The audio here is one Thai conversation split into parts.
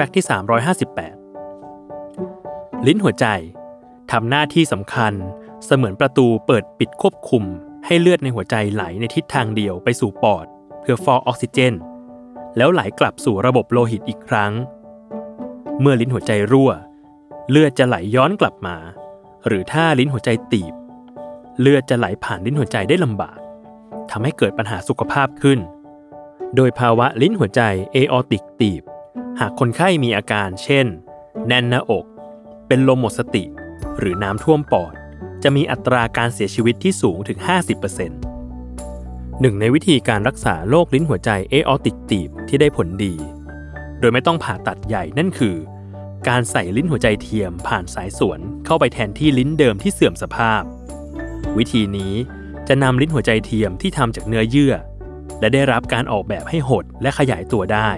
แฟกต์ที่ 358 ลิ้นหัวใจทำหน้าที่สำคัญ เสมือนประตูเปิดปิดควบคุม ให้เลือดในหัวใจไหลในทิศทางเดียวไปสู่ปอด เพื่อฟอกออกซิเจน แล้วไหลกลับสู่ระบบโลหิตอีกครั้ง เมื่อลิ้นหัวใจรั่ว เลือดจะไหลย้อนกลับมา หรือถ้าลิ้นหัวใจตีบ เลือดจะไหลผ่านลิ้นหัวใจได้ลำบากทำให้เกิดปัญหาสุขภาพขึ้น โดยภาวะลิ้นหัวใจเอออติกตีบ หากคนไข้มีอาการเช่น แน่นหน้าอก เป็นลมหมดสติ หรือน้ำท่วมปอด จะมีอัตราการเสียชีวิตที่สูงถึง 50%หนึ่งในวิธีการรักษาโรคลิ้นหัวใจเอออติกตีบที่ได้ผลดี โดยไม่ต้องผ่าตัดใหญ่นั่นคือ การใส่ลิ้นหัวใจเทียมผ่านสายสวนเข้าไปแทนที่ลิ้นเดิมที่เสื่อมสภาพ วิธีนี้จะนำลิ้นหัวใจเทียมที่ทำจากเนื้อเยื่อ และได้รับการออกแบบให้หดและขยายตัวได้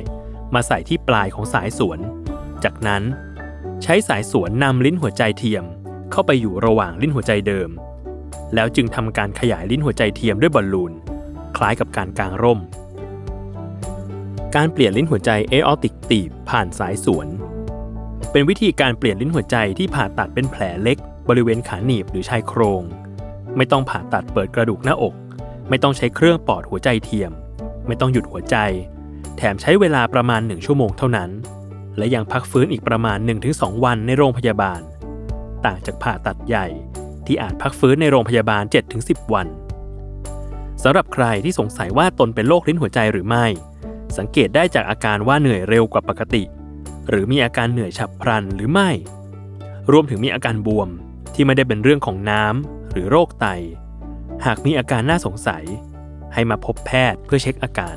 มาใส่ที่ปลายของสายสวน จากนั้น ใช้สายสวนนำลิ้นหัวใจเทียม เข้าไปอยู่ระหว่างลิ้นหัวใจเดิม แล้วจึงทำการขยายลิ้นหัวใจเทียมด้วยบอลลูน คล้ายกับการกางร่ม การเปลี่ยนลิ้นหัวใจเอออติกตีบผ่านสายสวน เป็นวิธีการเปลี่ยนลิ้นหัวใจที่ผ่าตัดเป็นแผลเล็ก บริเวณขาหนีบหรือชายโครง ไม่ต้องผ่าตัดเปิดกระดูกหน้าอก ไม่ต้องใช้เครื่องปอดหัวใจเทียม ไม่ต้องหยุดหัวใจ แถมใช้เวลาประมาณ 1 ชั่วโมงเท่านั้น และยังพักฟื้นอีกประมาณ 1-2 วันในโรงพยาบาล ต่างจากผ่าตัดใหญ่ที่อาจพักฟื้นในโรงพยาบาล 7-10 วันสำหรับใครที่สงสัยว่าตนเป็นโรคลิ้นหัวใจหรือไม่ สังเกตได้จากอาการว่าเหนื่อยเร็วกว่าปกติ หรือมีอาการเหนื่อยฉับพลันหรือไม่ รวมถึงมีอาการบวมที่ไม่ได้เป็นเรื่องของน้ำหรือโรคไต หากมีอาการน่าสงสัย ให้มาพบแพทย์เพื่อเช็คอาการ